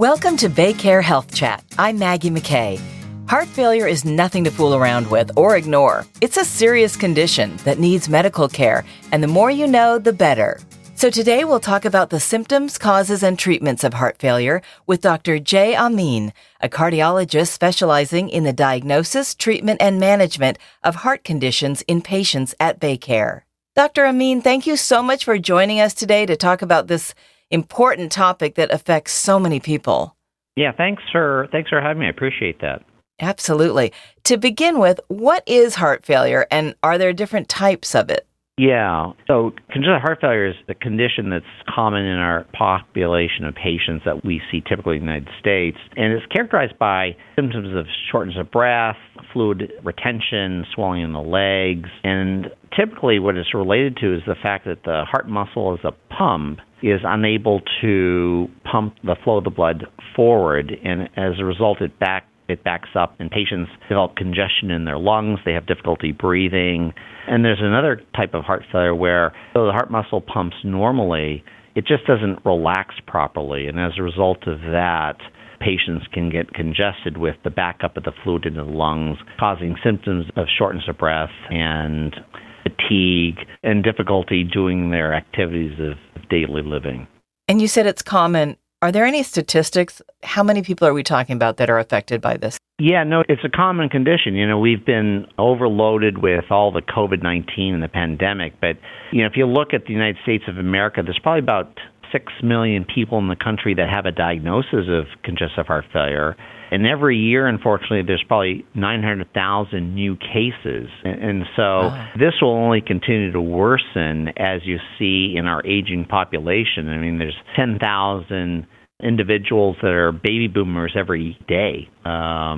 Welcome to BayCare Health Chat. I'm Maggie McKay. Heart failure is nothing to fool around with or ignore. It's a serious condition that needs medical care, and the more you know, the better. So today we'll talk about the symptoms, causes, and treatments of heart failure with Dr. Jay Amin, a cardiologist specializing in the diagnosis, treatment, and management of heart conditions in patients at BayCare. Dr. Amin, thank you so much for joining us today to talk about this important topic that affects so many people. Yeah, thanks for thanks for having me. I appreciate that. Absolutely. To begin with, what is heart failure and are there different types of it? Yeah. So congestive heart failure is a condition that's common in our population of patients that we see typically in the United States. And it's characterized by symptoms of shortness of breath, fluid retention, swelling in the legs. And typically, what it's related to is the fact that the heart muscle as a pump is unable to pump the flow of the blood forward. And as a result, it back it backs up and patients develop congestion in their lungs they have difficulty breathing and there's another type of heart failure where though the heart muscle pumps normally, it just doesn't relax properly. And as a result of that, patients can get congested with the backup of the fluid into the lungs, causing symptoms of shortness of breath and fatigue and difficulty doing their activities of daily living. And you said it's common. Are there any statistics? How many people are we talking about that are affected by this? Yeah, no, it's a common condition. You know, we've been overloaded with all the COVID 19 and the pandemic. But, you know, if you look at the United States of America, there's probably about 6 million people in the country that have a diagnosis of congestive heart failure. And every year, unfortunately, there's probably 900,000 new cases. And so this will only continue to worsen as you see in our aging population. I mean, there's 10,000 individuals that are baby boomers every day. Um,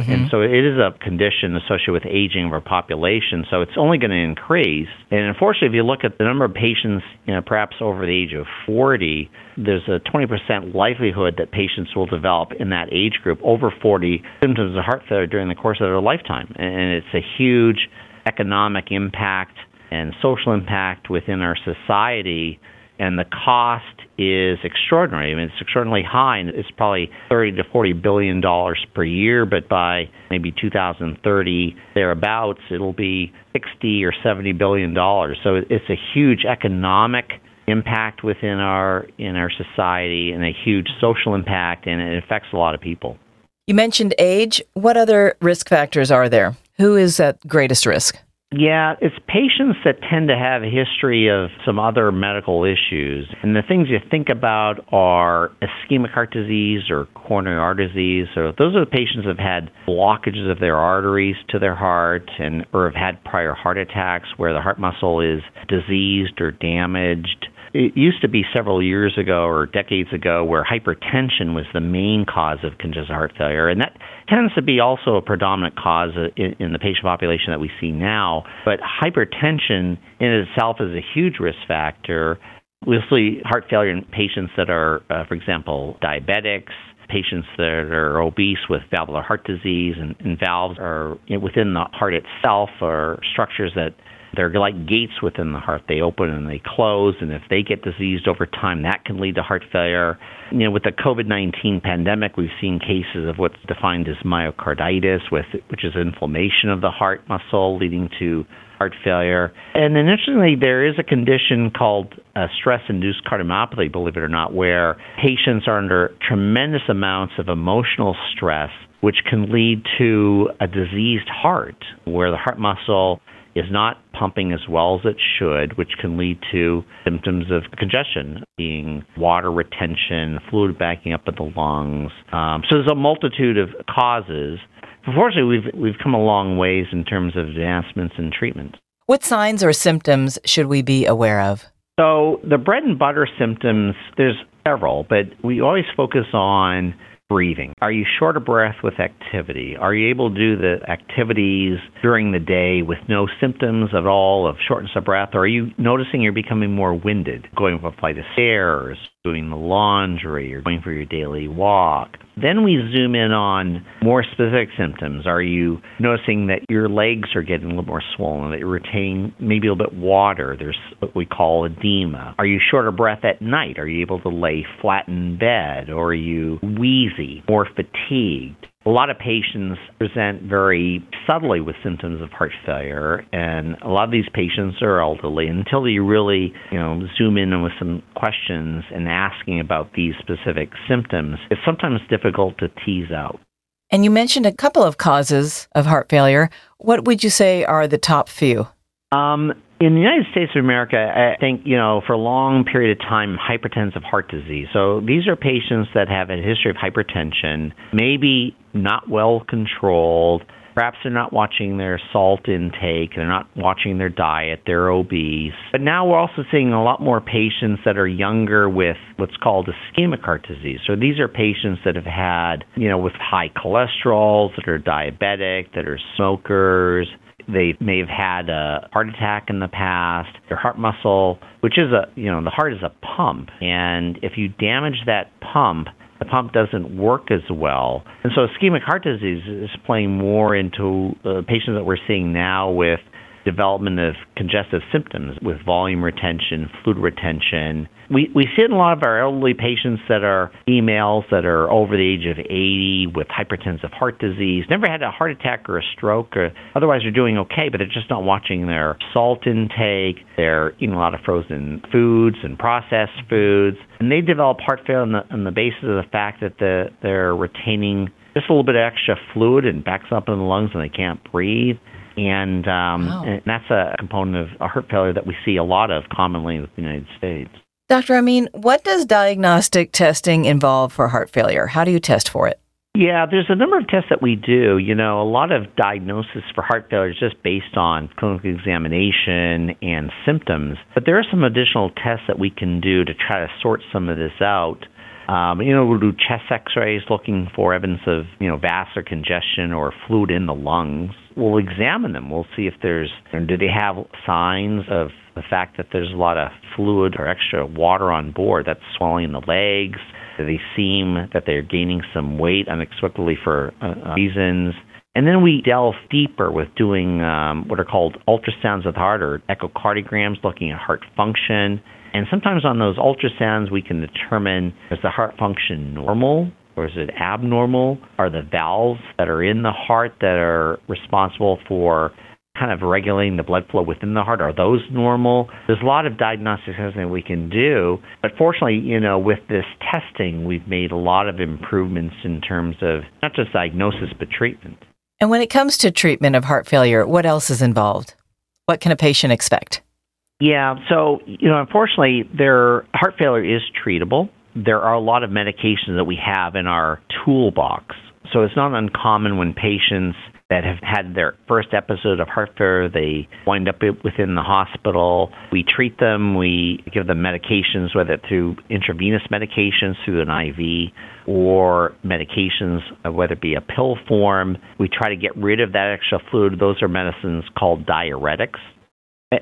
mm-hmm. And so it is a condition associated with aging of our population. So it's only going to increase. And unfortunately, if you look at the number of patients, you know, perhaps over the age of 40, there's a 20% likelihood that patients will develop in that age group over 40 symptoms of heart failure during the course of their lifetime. And it's a huge economic impact and social impact within our society and the cost is extraordinary. I mean, it's extraordinarily high, and it's probably 30 to 40 billion dollars per year. But by maybe 2030 thereabouts, it'll be 60 or 70 billion dollars. So it's a huge economic impact within our in our society, and a huge social impact, and it affects a lot of people. You mentioned age. What other risk factors are there? Who is at greatest risk? Yeah, it's patients that tend to have a history of some other medical issues. And the things you think about are ischemic heart disease or coronary artery disease. So those are the patients that have had blockages of their arteries to their heart and or have had prior heart attacks where the heart muscle is diseased or damaged it used to be several years ago or decades ago where hypertension was the main cause of congestive heart failure, and that tends to be also a predominant cause in, the patient population that we see now. But hypertension in itself is a huge risk factor. We'll see heart failure in patients that are, uh, for example, diabetics, patients that are obese with valvular heart disease, and, and valves are you know, within the heart itself or structures that they're like gates within the heart. They open and they close, and if they get diseased over time, that can lead to heart failure. You know, with the COVID-19 pandemic, we've seen cases of what's defined as myocarditis, with which is inflammation of the heart muscle leading to heart failure. And then interestingly, there is a condition called uh, stress-induced cardiomyopathy, believe it or not, where patients are under tremendous amounts of emotional stress, which can lead to a diseased heart, where the heart muscle is not pumping as well as it should, which can lead to symptoms of congestion, being water retention, fluid backing up in the lungs. Um, so there's a multitude of causes. Unfortunately, we've we've come a long ways in terms of advancements in treatment. What signs or symptoms should we be aware of? So the bread and butter symptoms, there's several, but we always focus on breathing? Are you short of breath with activity? Are you able to do the activities during the day with no symptoms at all of shortness of breath? Or are you noticing you're becoming more winded, going up a flight of stairs, doing the laundry, or going for your daily walk. Then we zoom in on more specific symptoms. Are you noticing that your legs are getting a little more swollen, that you're retaining maybe a little bit water? There's what we call edema. Are you short of breath at night? Are you able to lay flat in bed? Or are you wheezy, more fatigued? A lot of patients present very subtly with symptoms of heart failure, and a lot of these patients are elderly. Until you really, you know, zoom in with some questions and asking about these specific symptoms, it's sometimes difficult to tease out. And you mentioned a couple of causes of heart failure. What would you say are the top few? Um, in the United States of America, I think, you know, for a long period of time, hypertensive heart disease. So these are patients that have a history of hypertension, maybe not well controlled. Perhaps they're not watching their salt intake, they're not watching their diet, they're obese. But now we're also seeing a lot more patients that are younger with what's called ischemic heart disease. So these are patients that have had, you know, with high cholesterol, that are diabetic, that are smokers, they may have had a heart attack in the past. Their heart muscle, which is a, you know, the heart is a pump. And if you damage that pump, pump doesn't work as well. And so ischemic heart disease is playing more into uh, patients that we're seeing now with development of congestive symptoms with volume retention, fluid retention. We, we see in a lot of our elderly patients that are females that are over the age of 80 with hypertensive heart disease, never had a heart attack or a stroke, or otherwise they're doing okay, but they're just not watching their salt intake. They're eating a lot of frozen foods and processed foods. And they develop heart failure on the, on the basis of the fact that the, they're retaining just a little bit of extra fluid and backs up in the lungs and they can't breathe and, um, wow. and that's a component of a heart failure that we see a lot of commonly in the United States. Dr. Amin, what does diagnostic testing involve for heart failure? How do you test for it? Yeah, there's a number of tests that we do. You know, a lot of diagnosis for heart failure is just based on clinical examination and symptoms. But there are some additional tests that we can do to try to sort some of this out. Um, you know, we'll do chest x-rays looking for evidence of, you know, vascular congestion or fluid in the lungs. We'll examine them. We'll see if there's, do they have signs of the fact that there's a lot of fluid or extra water on board that's swelling the legs. Do they seem that they're gaining some weight unexpectedly for uh, uh, reasons? And then we delve deeper with doing um, what are called ultrasounds of the heart or echocardiograms, looking at heart function. And sometimes on those ultrasounds, we can determine is the heart function normal or is it abnormal? Are the valves that are in the heart that are responsible for kind of regulating the blood flow within the heart are those normal? There's a lot of diagnostic testing we can do but fortunately you know with this testing we've made a lot of improvements in terms of not just diagnosis but treatment. And when it comes to treatment of heart failure what else is involved? What can a patient expect yeah, so you know, unfortunately, their heart failure is treatable. There are a lot of medications that we have in our toolbox. So it's not uncommon when patients that have had their first episode of heart failure, they wind up within the hospital. We treat them, we give them medications, whether through intravenous medications through an IV or medications, uh, whether it be a pill form. We try to get rid of that extra fluid. Those are medicines called diuretics.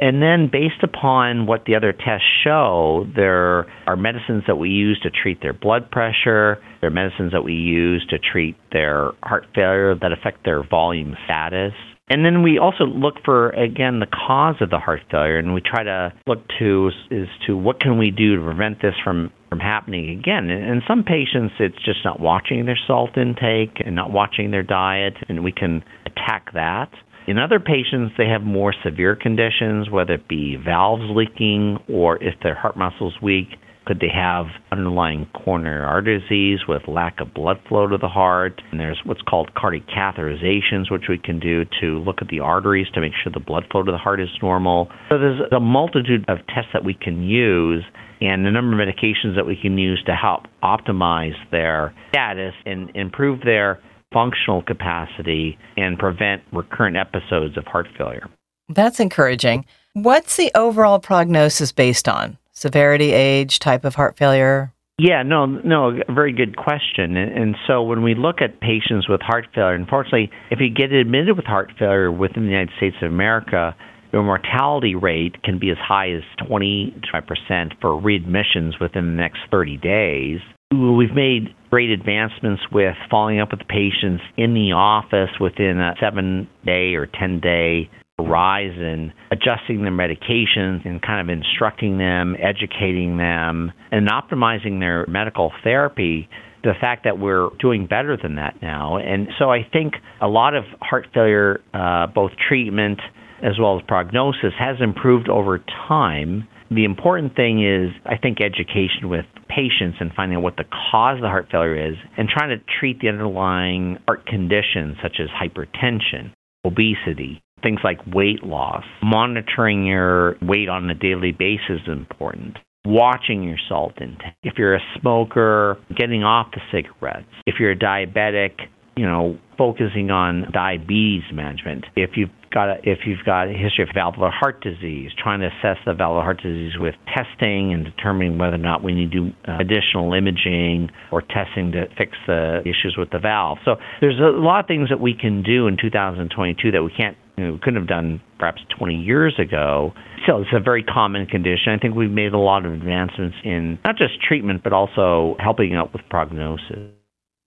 And then, based upon what the other tests show, there are medicines that we use to treat their blood pressure. There are medicines that we use to treat their heart failure that affect their volume status. And then we also look for again the cause of the heart failure, and we try to look to is to what can we do to prevent this from from happening again. In some patients, it's just not watching their salt intake and not watching their diet, and we can attack that. In other patients, they have more severe conditions, whether it be valves leaking or if their heart muscle's weak. Could they have underlying coronary artery disease with lack of blood flow to the heart? And there's what's called cardiac catheterizations, which we can do to look at the arteries to make sure the blood flow to the heart is normal. So there's a multitude of tests that we can use and a number of medications that we can use to help optimize their status and improve their functional capacity and prevent recurrent episodes of heart failure. That's encouraging. What's the overall prognosis based on? Severity, age, type of heart failure? Yeah, no, no, very good question. And, and, so when we look at patients with heart failure, unfortunately, if you get admitted with heart failure within the United States of America, your mortality rate can be as high as 25% for readmissions within the next 30 days. We've made great advancements with following up with patients in the office within a seven day or 10 day horizon, adjusting their medications and kind of instructing them, educating them, and optimizing their medical therapy. The fact that we're doing better than that now. And so I think a lot of heart failure, uh, both treatment as well as prognosis, has improved over time. The important thing is, I think, education with patients and finding out what the cause of the heart failure is and trying to treat the underlying heart conditions such as hypertension, obesity, things like weight loss. Monitoring your weight on a daily basis is important. Watching your salt intake. If you're a smoker, getting off the cigarettes. If you're a diabetic, you know, focusing on diabetes management. If you've got a, if you've got a history of valvular heart disease, trying to assess the valvular heart disease with testing and determining whether or not we need to do uh, additional imaging or testing to fix the issues with the valve. So there's a lot of things that we can do in 2022 that we can't you know, couldn't have done perhaps 20 years ago. Still, it's a very common condition. I think we've made a lot of advancements in not just treatment, but also helping out with prognosis.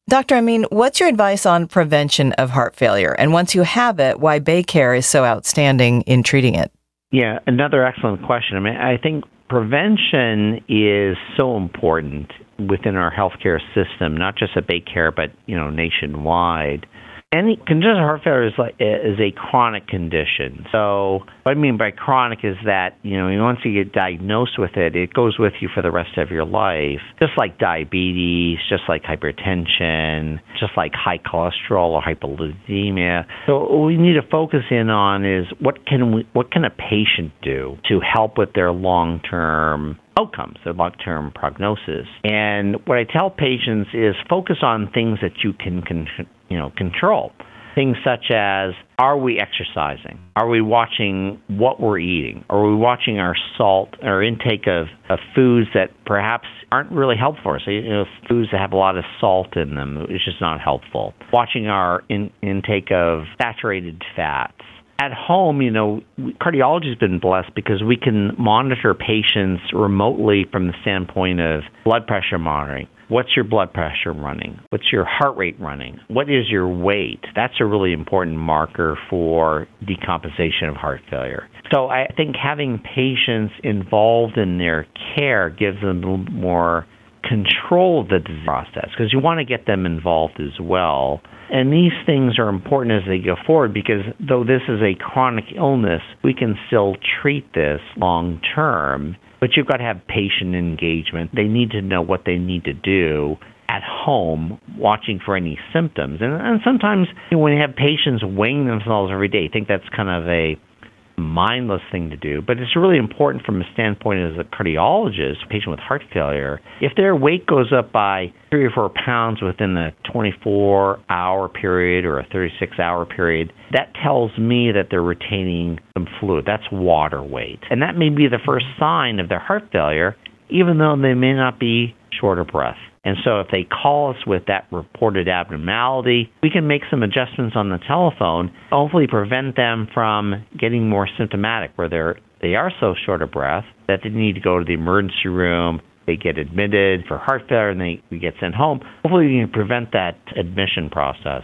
Dr. Amin, what's your advice on prevention of heart failure? And once you have it, why BayCare is so outstanding in treating it? Yeah, another excellent question. I mean, I think prevention is so important within our healthcare system, not just at BayCare, but you know, nationwide any congestive heart failure is like is a chronic condition. So what I mean by chronic is that you know once you get diagnosed with it, it goes with you for the rest of your life. Just like diabetes, just like hypertension, just like high cholesterol or hyperlipidemia. So what we need to focus in on is what can we what can a patient do to help with their long term outcomes, their long term prognosis. And what I tell patients is focus on things that you can, can you know, control. Things such as are we exercising? Are we watching what we're eating? Are we watching our salt or intake of, of foods that perhaps aren't really helpful for us? You know, foods that have a lot of salt in them is just not helpful. Watching our in, intake of saturated fats at home, you know, cardiology has been blessed because we can monitor patients remotely from the standpoint of blood pressure monitoring. What's your blood pressure running? What's your heart rate running? What is your weight? That's a really important marker for decompensation of heart failure. So I think having patients involved in their care gives them a little more control the disease process because you want to get them involved as well and these things are important as they go forward because though this is a chronic illness, we can still treat this long term. But you've got to have patient engagement. They need to know what they need to do at home watching for any symptoms. And, and sometimes when you have patients weighing themselves every day, I think that's kind of a mindless thing to do, but it's really important from a standpoint as a cardiologist, a patient with heart failure. If their weight goes up by three or four pounds within a 24 hour period or a 36 hour period, that tells me that they're retaining some fluid. That's water weight. And that may be the first sign of their heart failure, even though they may not be short of breath. And so if they call us with that reported abnormality, we can make some adjustments on the telephone, hopefully prevent them from getting more symptomatic where they're they are so short of breath that they need to go to the emergency room. They get admitted for heart failure and they get sent home. Hopefully, we can prevent that admission process.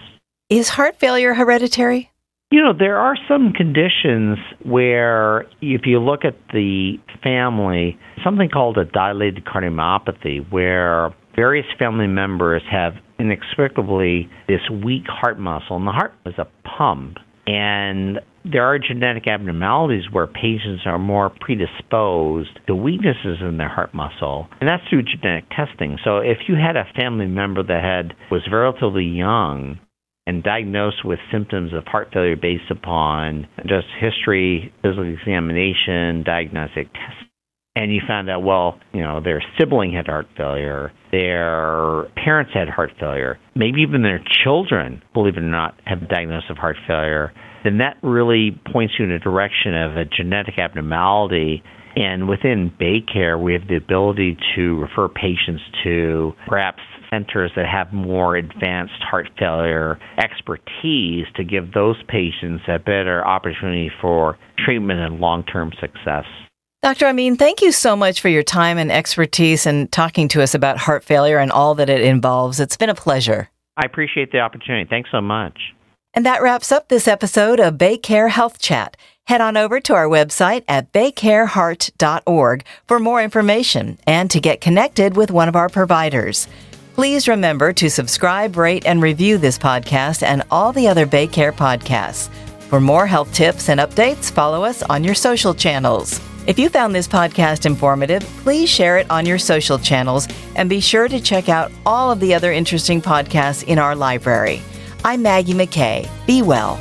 Is heart failure hereditary? You know, there are some conditions where, if you look at the family, something called a dilated cardiomyopathy, where various family members have inexplicably this weak heart muscle, and the heart is a pump. And there are genetic abnormalities where patients are more predisposed to weaknesses in their heart muscle, and that's through genetic testing. So if you had a family member that had was relatively young and diagnosed with symptoms of heart failure based upon just history, physical examination, diagnostic testing, and you found out, well, you know, their sibling had heart failure, their parents had heart failure, maybe even their children, believe it or not, have a diagnosis of heart failure, then that really points you in a direction of a genetic abnormality. And within BayCare, we have the ability to refer patients to perhaps centers that have more advanced heart failure expertise to give those patients a better opportunity for treatment and long term success. Dr. Amin, thank you so much for your time and expertise and talking to us about heart failure and all that it involves. It's been a pleasure. I appreciate the opportunity. Thanks so much. And that wraps up this episode of BayCare Health Chat. Head on over to our website at baycareheart.org for more information and to get connected with one of our providers. Please remember to subscribe, rate, and review this podcast and all the other BayCare podcasts. For more health tips and updates, follow us on your social channels. If you found this podcast informative, please share it on your social channels and be sure to check out all of the other interesting podcasts in our library. I'm Maggie McKay. Be well.